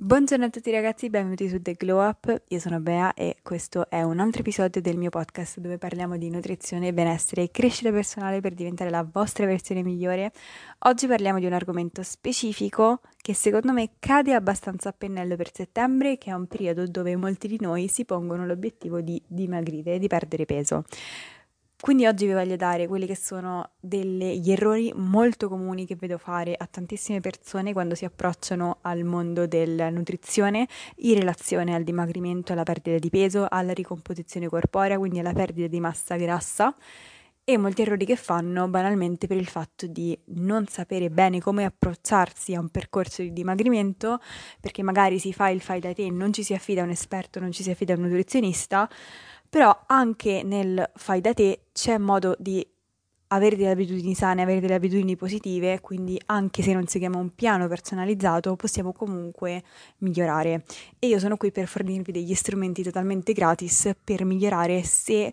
Buongiorno a tutti ragazzi, benvenuti su The Glow Up, io sono Bea e questo è un altro episodio del mio podcast dove parliamo di nutrizione, benessere e crescita personale per diventare la vostra versione migliore. Oggi parliamo di un argomento specifico che secondo me cade abbastanza a pennello per settembre, che è un periodo dove molti di noi si pongono l'obiettivo di dimagrire, di perdere peso. Quindi oggi vi voglio dare quelli che sono degli errori molto comuni che vedo fare a tantissime persone quando si approcciano al mondo della nutrizione in relazione al dimagrimento, alla perdita di peso, alla ricomposizione corporea, quindi alla perdita di massa grassa e molti errori che fanno banalmente per il fatto di non sapere bene come approcciarsi a un percorso di dimagrimento, perché magari si fa il fai da te, non ci si affida a un esperto, non ci si affida a un nutrizionista però anche nel fai da te c'è modo di avere delle abitudini sane, avere delle abitudini positive, quindi anche se non seguiamo un piano personalizzato possiamo comunque migliorare. E io sono qui per fornirvi degli strumenti totalmente gratis per migliorare se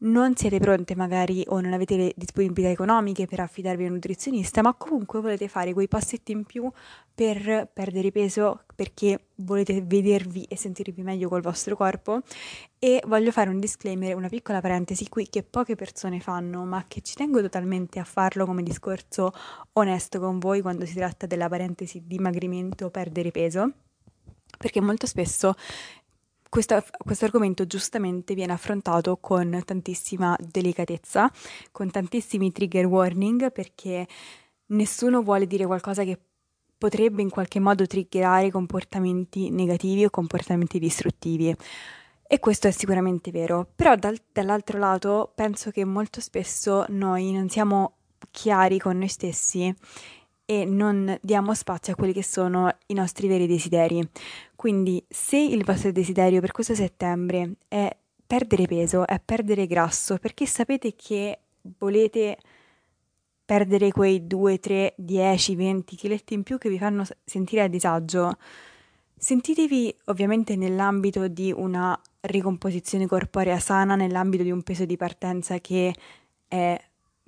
non siete pronte magari o non avete le disponibilità economiche per affidarvi a un nutrizionista, ma comunque volete fare quei passetti in più per perdere peso perché volete vedervi e sentirvi meglio col vostro corpo. E voglio fare un disclaimer, una piccola parentesi qui che poche persone fanno, ma che ci tengo totalmente a farlo come discorso onesto con voi quando si tratta della parentesi dimagrimento o perdere peso. Perché molto spesso questo, questo, argomento giustamente viene affrontato con tantissima delicatezza, con tantissimi trigger warning, perché nessuno vuole dire qualcosa che potrebbe in qualche modo triggerare comportamenti negativi o comportamenti distruttivi. E questo è sicuramente vero, però dal, dall'altro lato penso che molto spesso noi non siamo chiari con noi stessi e non diamo spazio a quelli che sono i nostri veri desideri. Quindi se il vostro desiderio per questo settembre è perdere peso, è perdere grasso, perché sapete che volete perdere quei 2, 3, 10, 20 chiletti in più che vi fanno sentire a disagio, sentitevi ovviamente nell'ambito di una ricomposizione corporea sana, nell'ambito di un peso di partenza che è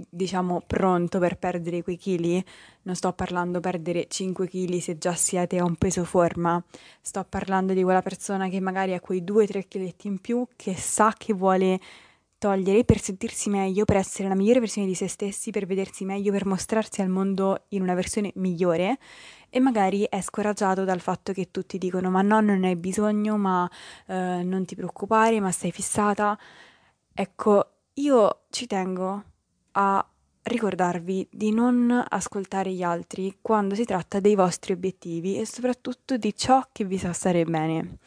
diciamo pronto per perdere quei chili, non sto parlando perdere 5 kg se già siete a un peso forma, sto parlando di quella persona che magari ha quei 2-3 kg in più, che sa che vuole togliere per sentirsi meglio, per essere la migliore versione di se stessi, per vedersi meglio, per mostrarsi al mondo in una versione migliore. E magari è scoraggiato dal fatto che tutti dicono ma no, non hai bisogno, ma eh, non ti preoccupare, ma sei fissata. Ecco, io ci tengo a ricordarvi di non ascoltare gli altri quando si tratta dei vostri obiettivi e soprattutto di ciò che vi sa stare bene.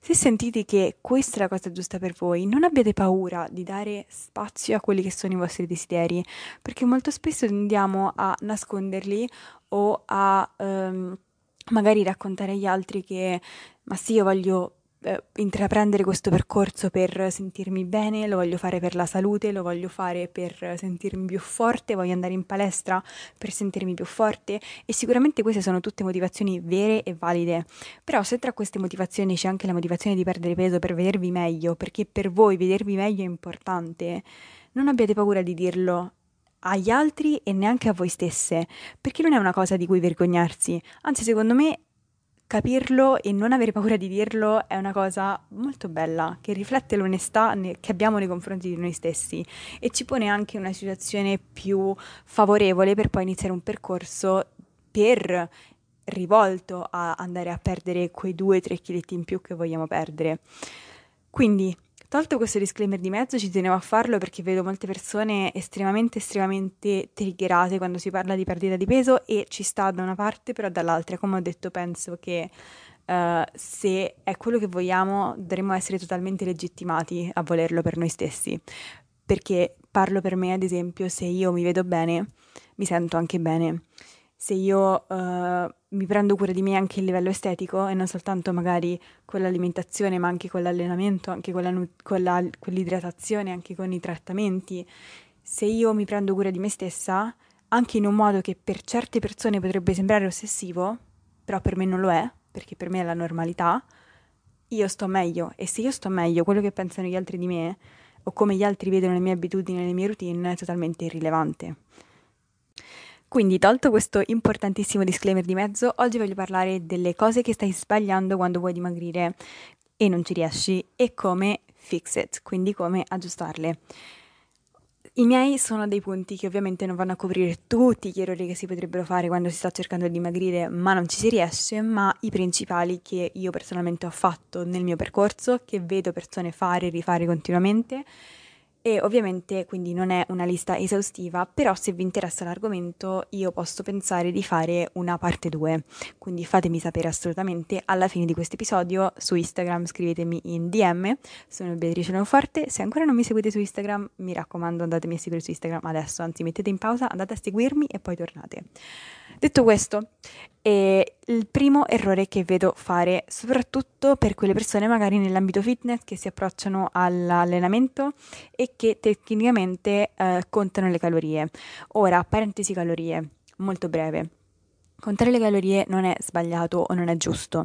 Se sentite che questa è la cosa giusta per voi, non abbiate paura di dare spazio a quelli che sono i vostri desideri, perché molto spesso tendiamo a nasconderli o a um, magari raccontare agli altri che ma sì, io voglio eh, intraprendere questo percorso per sentirmi bene, lo voglio fare per la salute, lo voglio fare per sentirmi più forte, voglio andare in palestra per sentirmi più forte e sicuramente queste sono tutte motivazioni vere e valide. Però se tra queste motivazioni c'è anche la motivazione di perdere peso per vedervi meglio, perché per voi vedervi meglio è importante, non abbiate paura di dirlo agli altri e neanche a voi stesse, perché non è una cosa di cui vergognarsi, anzi secondo me capirlo e non avere paura di dirlo è una cosa molto bella, che riflette l'onestà che abbiamo nei confronti di noi stessi e ci pone anche in una situazione più favorevole per poi iniziare un percorso per rivolto a andare a perdere quei 2-3 kg in più che vogliamo perdere. Quindi Tolto questo disclaimer di mezzo, ci tenevo a farlo perché vedo molte persone estremamente, estremamente triggerate quando si parla di perdita di peso e ci sta da una parte, però dall'altra, come ho detto, penso che uh, se è quello che vogliamo, dovremmo essere totalmente legittimati a volerlo per noi stessi. Perché parlo per me, ad esempio, se io mi vedo bene, mi sento anche bene se io uh, mi prendo cura di me anche a livello estetico e non soltanto magari con l'alimentazione, ma anche con l'allenamento, anche con, la, con, la, con l'idratazione, anche con i trattamenti, se io mi prendo cura di me stessa, anche in un modo che per certe persone potrebbe sembrare ossessivo, però per me non lo è, perché per me è la normalità, io sto meglio e se io sto meglio, quello che pensano gli altri di me o come gli altri vedono le mie abitudini le mie routine è totalmente irrilevante. Quindi, tolto questo importantissimo disclaimer di mezzo, oggi voglio parlare delle cose che stai sbagliando quando vuoi dimagrire e non ci riesci e come fix it, quindi come aggiustarle. I miei sono dei punti che ovviamente non vanno a coprire tutti gli errori che si potrebbero fare quando si sta cercando di dimagrire ma non ci si riesce, ma i principali che io personalmente ho fatto nel mio percorso, che vedo persone fare e rifare continuamente e ovviamente quindi non è una lista esaustiva, però se vi interessa l'argomento io posso pensare di fare una parte 2, quindi fatemi sapere assolutamente alla fine di questo episodio su Instagram, scrivetemi in DM, sono Beatrice Leonforte, se ancora non mi seguite su Instagram mi raccomando andatemi a seguire su Instagram adesso, anzi mettete in pausa, andate a seguirmi e poi tornate. Detto questo, eh, il primo errore che vedo fare, soprattutto per quelle persone magari nell'ambito fitness che si approcciano all'allenamento e che tecnicamente eh, contano le calorie. Ora, parentesi calorie, molto breve. Contare le calorie non è sbagliato o non è giusto.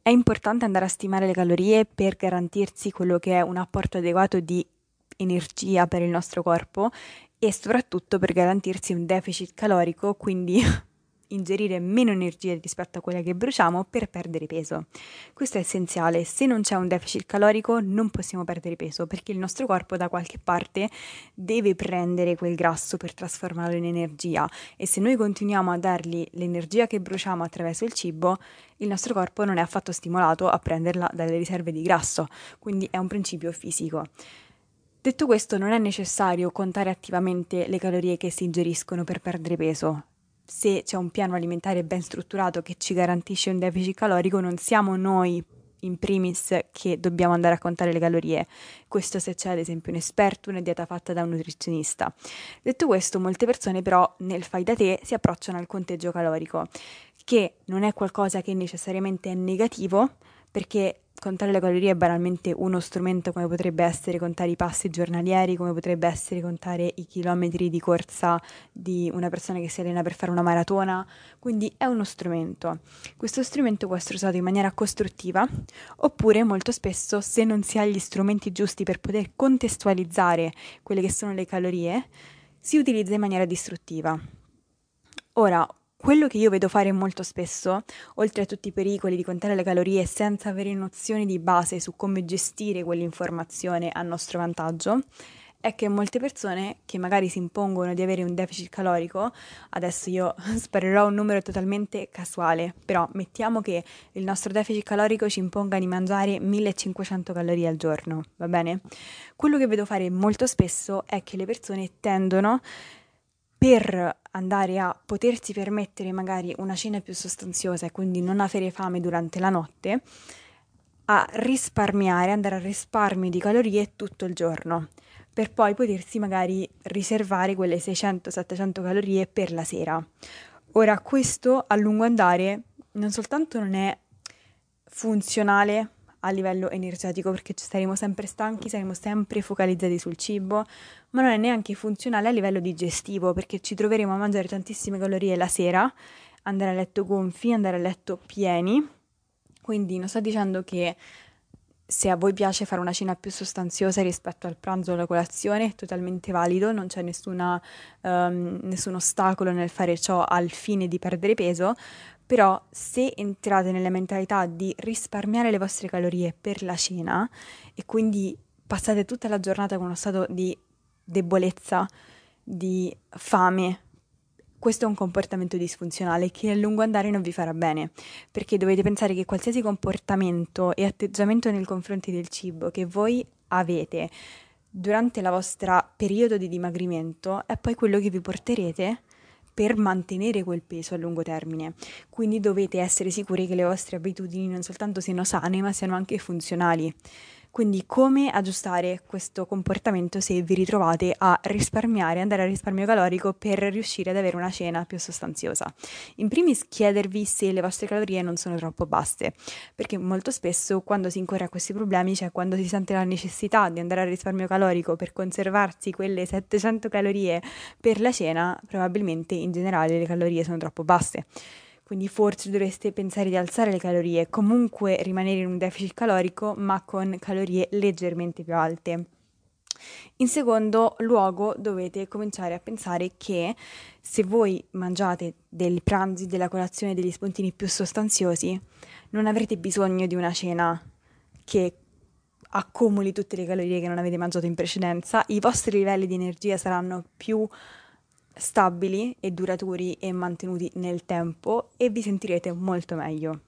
È importante andare a stimare le calorie per garantirsi quello che è un apporto adeguato di energia per il nostro corpo e soprattutto per garantirsi un deficit calorico, quindi ingerire meno energia rispetto a quella che bruciamo per perdere peso. Questo è essenziale, se non c'è un deficit calorico non possiamo perdere peso perché il nostro corpo da qualche parte deve prendere quel grasso per trasformarlo in energia e se noi continuiamo a dargli l'energia che bruciamo attraverso il cibo, il nostro corpo non è affatto stimolato a prenderla dalle riserve di grasso, quindi è un principio fisico. Detto questo, non è necessario contare attivamente le calorie che si ingeriscono per perdere peso se c'è un piano alimentare ben strutturato che ci garantisce un deficit calorico, non siamo noi in primis che dobbiamo andare a contare le calorie. Questo se c'è ad esempio un esperto, una dieta fatta da un nutrizionista. Detto questo, molte persone però nel fai da te si approcciano al conteggio calorico, che non è qualcosa che necessariamente è negativo, perché contare le calorie è banalmente uno strumento come potrebbe essere contare i passi giornalieri, come potrebbe essere contare i chilometri di corsa di una persona che si allena per fare una maratona, quindi è uno strumento. Questo strumento può essere usato in maniera costruttiva oppure molto spesso se non si ha gli strumenti giusti per poter contestualizzare quelle che sono le calorie, si utilizza in maniera distruttiva. Ora, quello che io vedo fare molto spesso, oltre a tutti i pericoli di contare le calorie senza avere nozioni di base su come gestire quell'informazione a nostro vantaggio, è che molte persone che magari si impongono di avere un deficit calorico, adesso io sparerò un numero totalmente casuale, però mettiamo che il nostro deficit calorico ci imponga di mangiare 1500 calorie al giorno, va bene? Quello che vedo fare molto spesso è che le persone tendono per andare a potersi permettere magari una cena più sostanziosa e quindi non avere fame durante la notte, a risparmiare, andare a risparmio di calorie tutto il giorno, per poi potersi magari riservare quelle 600-700 calorie per la sera. Ora, questo a lungo andare non soltanto non è funzionale a livello energetico perché saremo sempre stanchi, saremo sempre focalizzati sul cibo, ma non è neanche funzionale a livello digestivo perché ci troveremo a mangiare tantissime calorie la sera, andare a letto gonfi, andare a letto pieni. Quindi non sto dicendo che se a voi piace fare una cena più sostanziosa rispetto al pranzo o alla colazione, è totalmente valido, non c'è nessuna, um, nessun ostacolo nel fare ciò al fine di perdere peso, però se entrate nella mentalità di risparmiare le vostre calorie per la cena e quindi passate tutta la giornata con uno stato di debolezza, di fame, questo è un comportamento disfunzionale che a lungo andare non vi farà bene, perché dovete pensare che qualsiasi comportamento e atteggiamento nei confronti del cibo che voi avete durante la vostra periodo di dimagrimento è poi quello che vi porterete per mantenere quel peso a lungo termine. Quindi dovete essere sicuri che le vostre abitudini non soltanto siano sane, ma siano anche funzionali. Quindi come aggiustare questo comportamento se vi ritrovate a risparmiare, andare a risparmio calorico per riuscire ad avere una cena più sostanziosa. In primis chiedervi se le vostre calorie non sono troppo basse, perché molto spesso quando si incorre a questi problemi, cioè quando si sente la necessità di andare a risparmio calorico per conservarsi quelle 700 calorie per la cena, probabilmente in generale le calorie sono troppo basse quindi forse dovreste pensare di alzare le calorie, comunque rimanere in un deficit calorico ma con calorie leggermente più alte. In secondo luogo dovete cominciare a pensare che se voi mangiate dei pranzi, della colazione, degli spuntini più sostanziosi, non avrete bisogno di una cena che accumuli tutte le calorie che non avete mangiato in precedenza, i vostri livelli di energia saranno più stabili e duraturi e mantenuti nel tempo e vi sentirete molto meglio.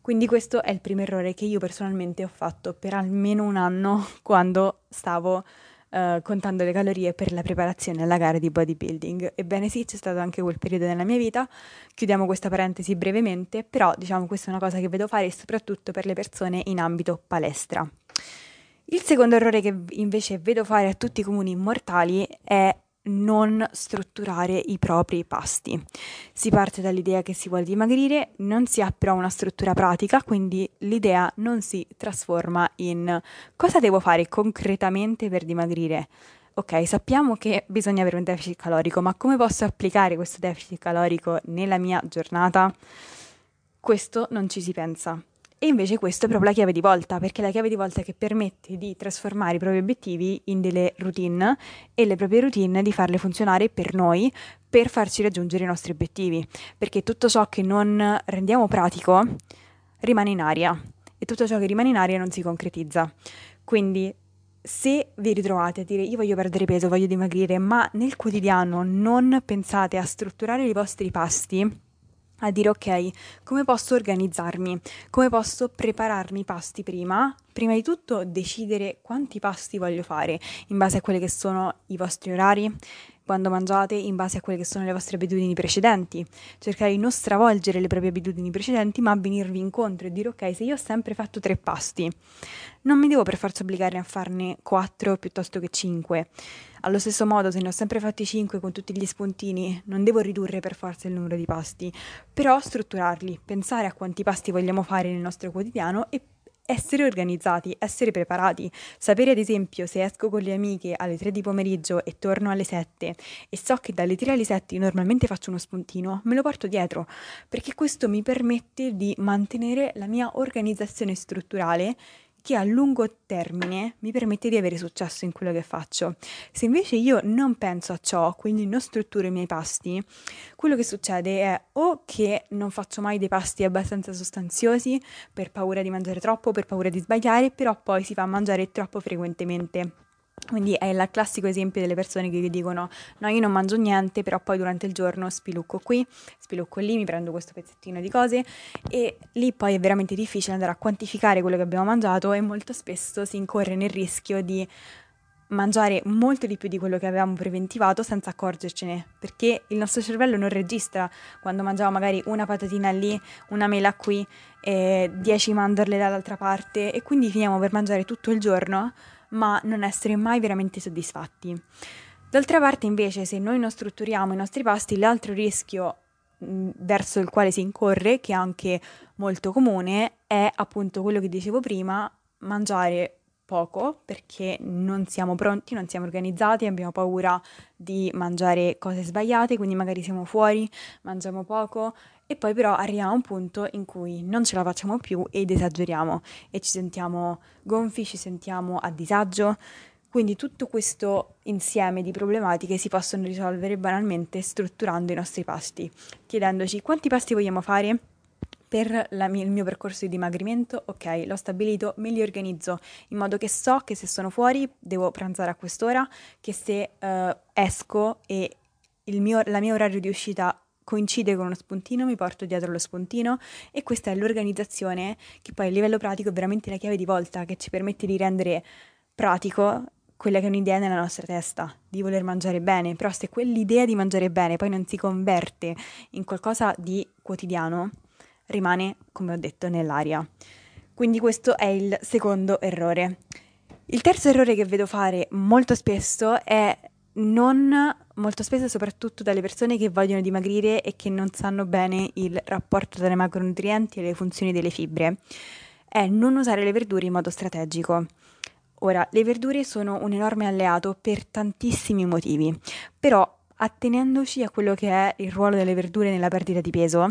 Quindi questo è il primo errore che io personalmente ho fatto per almeno un anno quando stavo uh, contando le calorie per la preparazione alla gara di bodybuilding. Ebbene sì, c'è stato anche quel periodo nella mia vita. Chiudiamo questa parentesi brevemente, però diciamo questa è una cosa che vedo fare soprattutto per le persone in ambito palestra. Il secondo errore che invece vedo fare a tutti i comuni mortali è non strutturare i propri pasti. Si parte dall'idea che si vuole dimagrire, non si ha però una struttura pratica, quindi l'idea non si trasforma in cosa devo fare concretamente per dimagrire. Ok, sappiamo che bisogna avere un deficit calorico, ma come posso applicare questo deficit calorico nella mia giornata? Questo non ci si pensa. E invece questo è proprio la chiave di volta, perché è la chiave di volta che permette di trasformare i propri obiettivi in delle routine e le proprie routine di farle funzionare per noi, per farci raggiungere i nostri obiettivi, perché tutto ciò che non rendiamo pratico rimane in aria e tutto ciò che rimane in aria non si concretizza. Quindi se vi ritrovate a dire io voglio perdere peso, voglio dimagrire, ma nel quotidiano non pensate a strutturare i vostri pasti, a dire ok, come posso organizzarmi, come posso prepararmi i pasti prima, prima di tutto decidere quanti pasti voglio fare in base a quelli che sono i vostri orari, quando mangiate in base a quelle che sono le vostre abitudini precedenti, cercare di non stravolgere le proprie abitudini precedenti, ma venirvi incontro e dire ok, se io ho sempre fatto tre pasti, non mi devo per forza obbligare a farne quattro piuttosto che cinque. Allo stesso modo, se ne ho sempre fatti cinque con tutti gli spuntini, non devo ridurre per forza il numero di pasti, però strutturarli, pensare a quanti pasti vogliamo fare nel nostro quotidiano e essere organizzati, essere preparati, sapere ad esempio se esco con le amiche alle 3 di pomeriggio e torno alle 7 e so che dalle 3 alle 7 normalmente faccio uno spuntino, me lo porto dietro, perché questo mi permette di mantenere la mia organizzazione strutturale che a lungo termine mi permette di avere successo in quello che faccio. Se invece io non penso a ciò, quindi non strutturo i miei pasti, quello che succede è o che non faccio mai dei pasti abbastanza sostanziosi per paura di mangiare troppo, per paura di sbagliare, però poi si fa mangiare troppo frequentemente. Quindi è il classico esempio delle persone che vi dicono no io non mangio niente però poi durante il giorno spilucco qui, spilucco lì, mi prendo questo pezzettino di cose. E lì poi è veramente difficile andare a quantificare quello che abbiamo mangiato e molto spesso si incorre nel rischio di mangiare molto di più di quello che avevamo preventivato senza accorgercene, perché il nostro cervello non registra quando mangiamo magari una patatina lì, una mela qui, e 10 mandorle dall'altra parte e quindi finiamo per mangiare tutto il giorno ma non essere mai veramente soddisfatti. D'altra parte, invece, se noi non strutturiamo i nostri pasti, l'altro rischio mh, verso il quale si incorre, che è anche molto comune, è appunto quello che dicevo prima, mangiare poco perché non siamo pronti, non siamo organizzati, abbiamo paura di mangiare cose sbagliate, quindi magari siamo fuori, mangiamo poco e poi però arriviamo a un punto in cui non ce la facciamo più ed esageriamo e ci sentiamo gonfi, ci sentiamo a disagio. Quindi tutto questo insieme di problematiche si possono risolvere banalmente strutturando i nostri pasti, chiedendoci quanti pasti vogliamo fare per mia, il mio percorso di dimagrimento, ok, l'ho stabilito, me li organizzo in modo che so che se sono fuori devo pranzare a quest'ora, che se uh, esco e mio, la mia orario di uscita coincide con uno spuntino, mi porto dietro lo spuntino e questa è l'organizzazione che poi a livello pratico è veramente la chiave di volta che ci permette di rendere pratico quella che è un'idea nella nostra testa, di voler mangiare bene, però se quell'idea di mangiare bene poi non si converte in qualcosa di quotidiano, rimane, come ho detto, nell'aria. Quindi questo è il secondo errore. Il terzo errore che vedo fare molto spesso è non molto spesso soprattutto dalle persone che vogliono dimagrire e che non sanno bene il rapporto tra i macronutrienti e le funzioni delle fibre, è non usare le verdure in modo strategico. Ora, le verdure sono un enorme alleato per tantissimi motivi, però attenendoci a quello che è il ruolo delle verdure nella perdita di peso,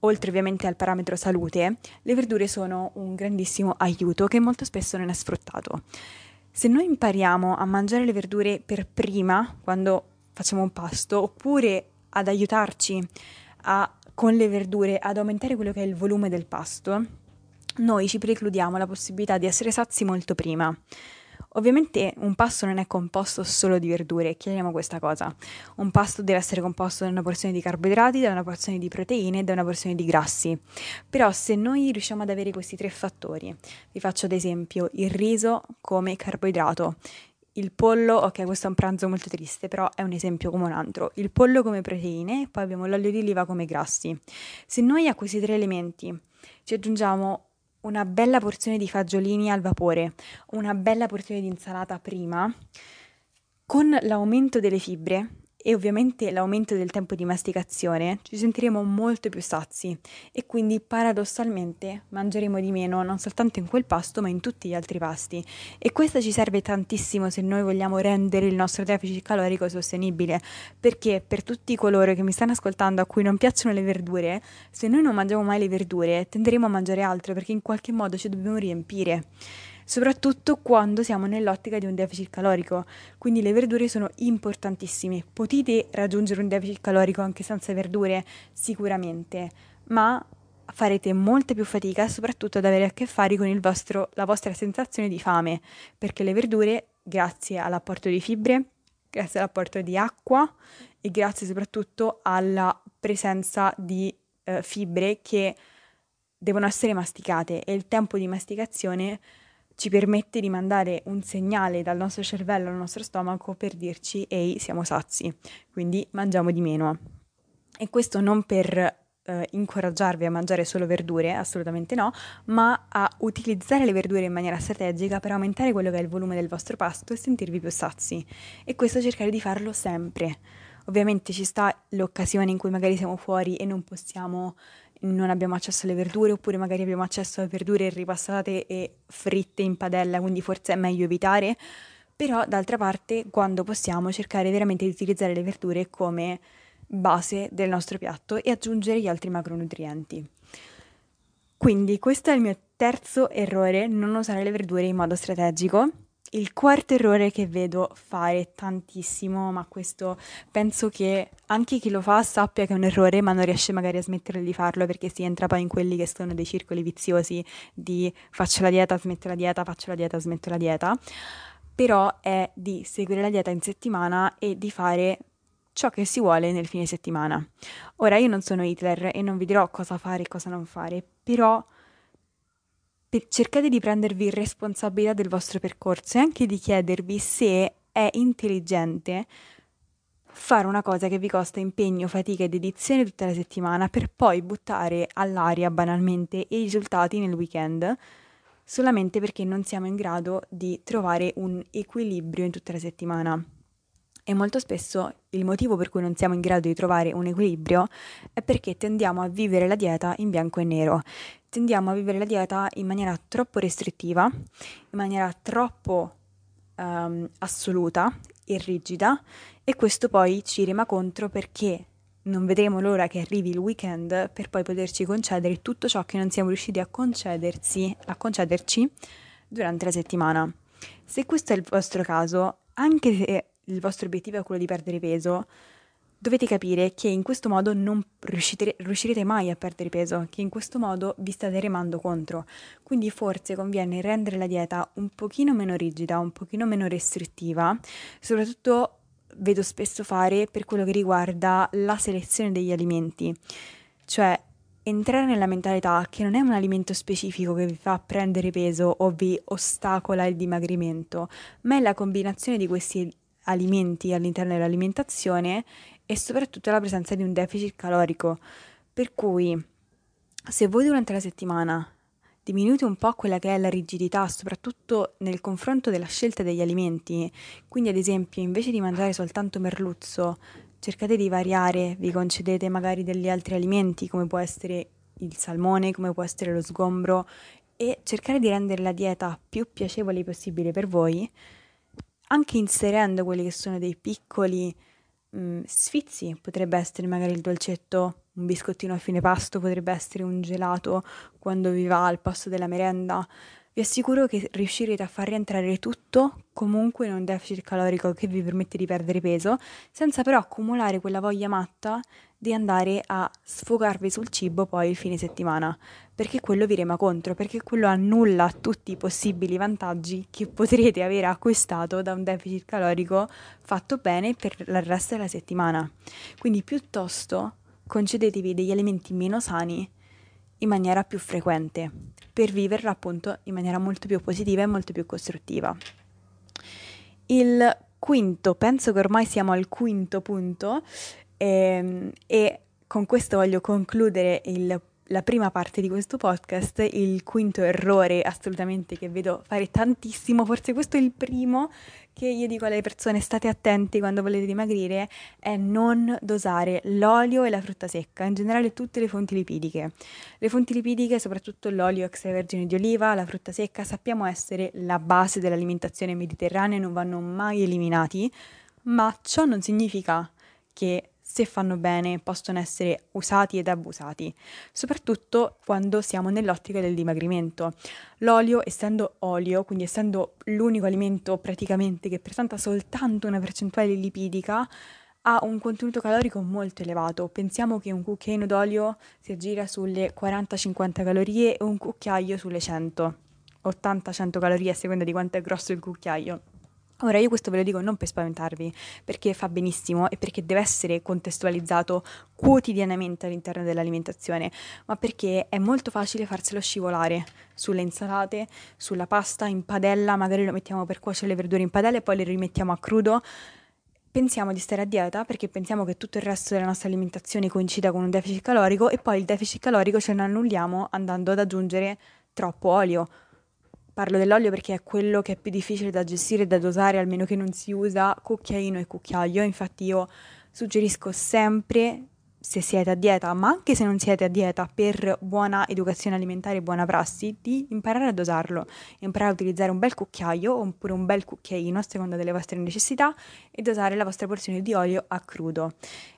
oltre ovviamente al parametro salute, le verdure sono un grandissimo aiuto che molto spesso non è sfruttato. Se noi impariamo a mangiare le verdure per prima, quando facciamo un pasto, oppure ad aiutarci a, con le verdure ad aumentare quello che è il volume del pasto, noi ci precludiamo la possibilità di essere sazi molto prima. Ovviamente un pasto non è composto solo di verdure, chiariamo questa cosa. Un pasto deve essere composto da una porzione di carboidrati, da una porzione di proteine e da una porzione di grassi. Però se noi riusciamo ad avere questi tre fattori, vi faccio ad esempio il riso come carboidrato, il pollo, ok, questo è un pranzo molto triste, però è un esempio come un altro. Il pollo come proteine, poi abbiamo l'olio di oliva come grassi. Se noi a questi tre elementi ci aggiungiamo una bella porzione di fagiolini al vapore, una bella porzione di insalata prima, con l'aumento delle fibre e ovviamente l'aumento del tempo di masticazione, ci sentiremo molto più sazi. E quindi paradossalmente mangeremo di meno non soltanto in quel pasto ma in tutti gli altri pasti. E questo ci serve tantissimo se noi vogliamo rendere il nostro deficit calorico sostenibile. Perché per tutti coloro che mi stanno ascoltando a cui non piacciono le verdure, se noi non mangiamo mai le verdure tenderemo a mangiare altro perché in qualche modo ci dobbiamo riempire soprattutto quando siamo nell'ottica di un deficit calorico. Quindi le verdure sono importantissime. Potete raggiungere un deficit calorico anche senza verdure? Sicuramente, ma farete molta più fatica soprattutto ad avere a che fare con vostro, la vostra sensazione di fame, perché le verdure, grazie all'apporto di fibre, grazie all'apporto di acqua e grazie soprattutto alla presenza di eh, fibre che devono essere masticate e il tempo di masticazione ci permette di mandare un segnale dal nostro cervello al nostro stomaco per dirci ehi siamo sazi, quindi mangiamo di meno. E questo non per eh, incoraggiarvi a mangiare solo verdure, assolutamente no, ma a utilizzare le verdure in maniera strategica per aumentare quello che è il volume del vostro pasto e sentirvi più sazi. E questo cercare di farlo sempre. Ovviamente ci sta l'occasione in cui magari siamo fuori e non possiamo non abbiamo accesso alle verdure oppure magari abbiamo accesso alle verdure ripassate e fritte in padella, quindi forse è meglio evitare. Però d'altra parte, quando possiamo, cercare veramente di utilizzare le verdure come base del nostro piatto e aggiungere gli altri macronutrienti. Quindi questo è il mio terzo errore, non usare le verdure in modo strategico. Il quarto errore che vedo fare tantissimo, ma questo penso che anche chi lo fa sappia che è un errore, ma non riesce magari a smettere di farlo perché si entra poi in quelli che sono dei circoli viziosi di faccio la dieta, smetto la dieta, faccio la dieta, smetto la dieta. Però è di seguire la dieta in settimana e di fare ciò che si vuole nel fine settimana. Ora io non sono Hitler e non vi dirò cosa fare e cosa non fare, però cercate di prendervi responsabilità del vostro percorso e anche di chiedervi se è intelligente fare una cosa che vi costa impegno, fatica e dedizione tutta la settimana per poi buttare all'aria banalmente i risultati nel weekend solamente perché non siamo in grado di trovare un equilibrio in tutta la settimana. E molto spesso il motivo per cui non siamo in grado di trovare un equilibrio è perché tendiamo a vivere la dieta in bianco e nero. Tendiamo a vivere la dieta in maniera troppo restrittiva, in maniera troppo um, assoluta e rigida e questo poi ci rema contro perché non vedremo l'ora che arrivi il weekend per poi poterci concedere tutto ciò che non siamo riusciti a a concederci durante la settimana. Se questo è il vostro caso, anche se il vostro obiettivo è quello di perdere peso, dovete capire che in questo modo non riuscite, riuscirete mai a perdere peso, che in questo modo vi state remando contro. Quindi forse conviene rendere la dieta un pochino meno rigida, un pochino meno restrittiva, soprattutto vedo spesso fare per quello che riguarda la selezione degli alimenti. Cioè entrare nella mentalità che non è un alimento specifico che vi fa prendere peso o vi ostacola il dimagrimento, ma è la combinazione di questi alimenti all'interno dell'alimentazione e soprattutto la presenza di un deficit calorico. Per cui se voi durante la settimana diminuite un po' quella che è la rigidità, soprattutto nel confronto della scelta degli alimenti. Quindi, ad esempio, invece di mangiare soltanto merluzzo, cercate di variare, vi concedete magari degli altri alimenti, come può essere il salmone, come può essere lo sgombro, e cercare di rendere la dieta più piacevole possibile per voi, anche inserendo quelli che sono dei piccoli mh, mm, sfizi, potrebbe essere magari il dolcetto un biscottino a fine pasto, potrebbe essere un gelato quando vi va al posto della merenda. Vi assicuro che riuscirete a far rientrare tutto comunque in un deficit calorico che vi permette di perdere peso, senza però accumulare quella voglia matta di andare a sfogarvi sul cibo poi il fine settimana, perché quello vi rema contro, perché quello annulla tutti i possibili vantaggi che potrete avere acquistato da un deficit calorico fatto bene per il resto della settimana. Quindi piuttosto concedetevi degli alimenti meno sani in maniera più frequente per viverla appunto in maniera molto più positiva e molto più costruttiva. Il quinto, penso che ormai siamo al quinto punto ehm, e con questo voglio concludere il la prima parte di questo podcast, il quinto errore assolutamente che vedo fare tantissimo, forse questo è il primo che io dico alle persone state attenti quando volete dimagrire, è non dosare l'olio e la frutta secca, in generale tutte le fonti lipidiche. Le fonti lipidiche, soprattutto l'olio extravergine di oliva, la frutta secca, sappiamo essere la base dell'alimentazione mediterranea, non vanno mai eliminati, ma ciò non significa che se fanno bene, possono essere usati ed abusati, soprattutto quando siamo nell'ottica del dimagrimento. L'olio, essendo olio, quindi essendo l'unico alimento praticamente che presenta soltanto una percentuale lipidica, ha un contenuto calorico molto elevato. Pensiamo che un cucchiaino d'olio si aggira sulle 40-50 calorie e un cucchiaio sulle 100. 80-100 calorie a seconda di quanto è grosso il cucchiaio. Ora io questo ve lo dico non per spaventarvi, perché fa benissimo e perché deve essere contestualizzato quotidianamente all'interno dell'alimentazione, ma perché è molto facile farselo scivolare sulle insalate, sulla pasta, in padella, magari lo mettiamo per cuocere le verdure in padella e poi le rimettiamo a crudo. Pensiamo di stare a dieta perché pensiamo che tutto il resto della nostra alimentazione coincida con un deficit calorico e poi il deficit calorico ce lo annulliamo andando ad aggiungere troppo olio Parlo dell'olio perché è quello che è più difficile da gestire e da dosare, almeno che non si usa cucchiaino e cucchiaio. Infatti io suggerisco sempre se siete a dieta, ma anche se non siete a dieta, per buona educazione alimentare e buona prassi, di imparare a dosarlo, imparare a utilizzare un bel cucchiaio oppure un bel cucchiaino a seconda delle vostre necessità e dosare la vostra porzione di olio a crudo.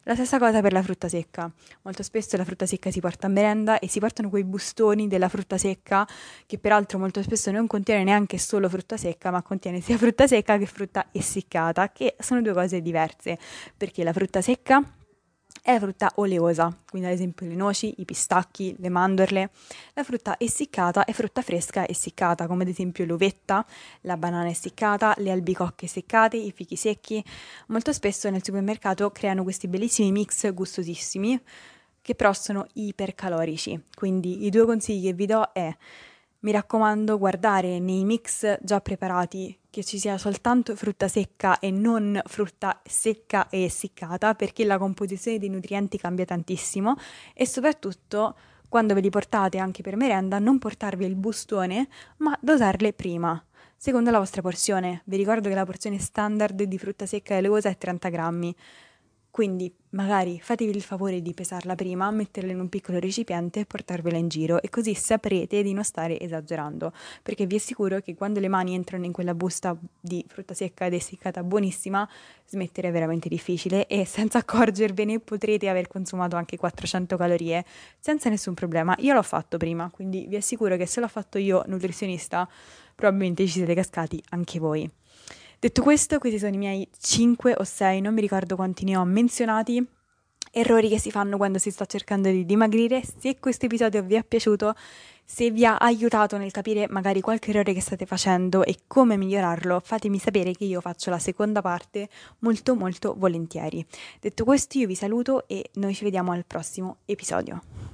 La stessa cosa per la frutta secca. Molto spesso la frutta secca si porta a merenda e si portano quei bustoni della frutta secca che peraltro molto spesso non contiene neanche solo frutta secca, ma contiene sia frutta secca che frutta essiccata, che sono due cose diverse, perché la frutta secca è frutta oleosa, quindi ad esempio le noci, i pistacchi, le mandorle. La frutta essiccata è frutta fresca essiccata, come ad esempio l'uvetta, la banana essiccata, le albicocche seccate, i fichi secchi. Molto spesso nel supermercato creano questi bellissimi mix gustosissimi che però sono ipercalorici. Quindi i due consigli che vi do è mi raccomando guardare nei mix già preparati che ci sia soltanto frutta secca e non frutta secca e essiccata perché la composizione dei nutrienti cambia tantissimo e soprattutto quando ve li portate anche per merenda non portarvi il bustone ma dosarle prima secondo la vostra porzione. Vi ricordo che la porzione standard di frutta secca e oleosa è 30 grammi. Quindi magari fatevi il favore di pesarla prima, metterla in un piccolo recipiente e portarvela in giro e così saprete di non stare esagerando, perché vi assicuro che quando le mani entrano in quella busta di frutta secca ed buonissima, smettere è veramente difficile e senza accorgervene potrete aver consumato anche 400 calorie senza nessun problema. Io l'ho fatto prima, quindi vi assicuro che se l'ho fatto io nutrizionista, probabilmente ci siete cascati anche voi. Detto questo, questi sono i miei 5 o 6, non mi ricordo quanti ne ho menzionati, errori che si fanno quando si sta cercando di dimagrire. Se questo episodio vi è piaciuto, se vi ha aiutato nel capire magari qualche errore che state facendo e come migliorarlo, fatemi sapere che io faccio la seconda parte molto molto volentieri. Detto questo, io vi saluto e noi ci vediamo al prossimo episodio.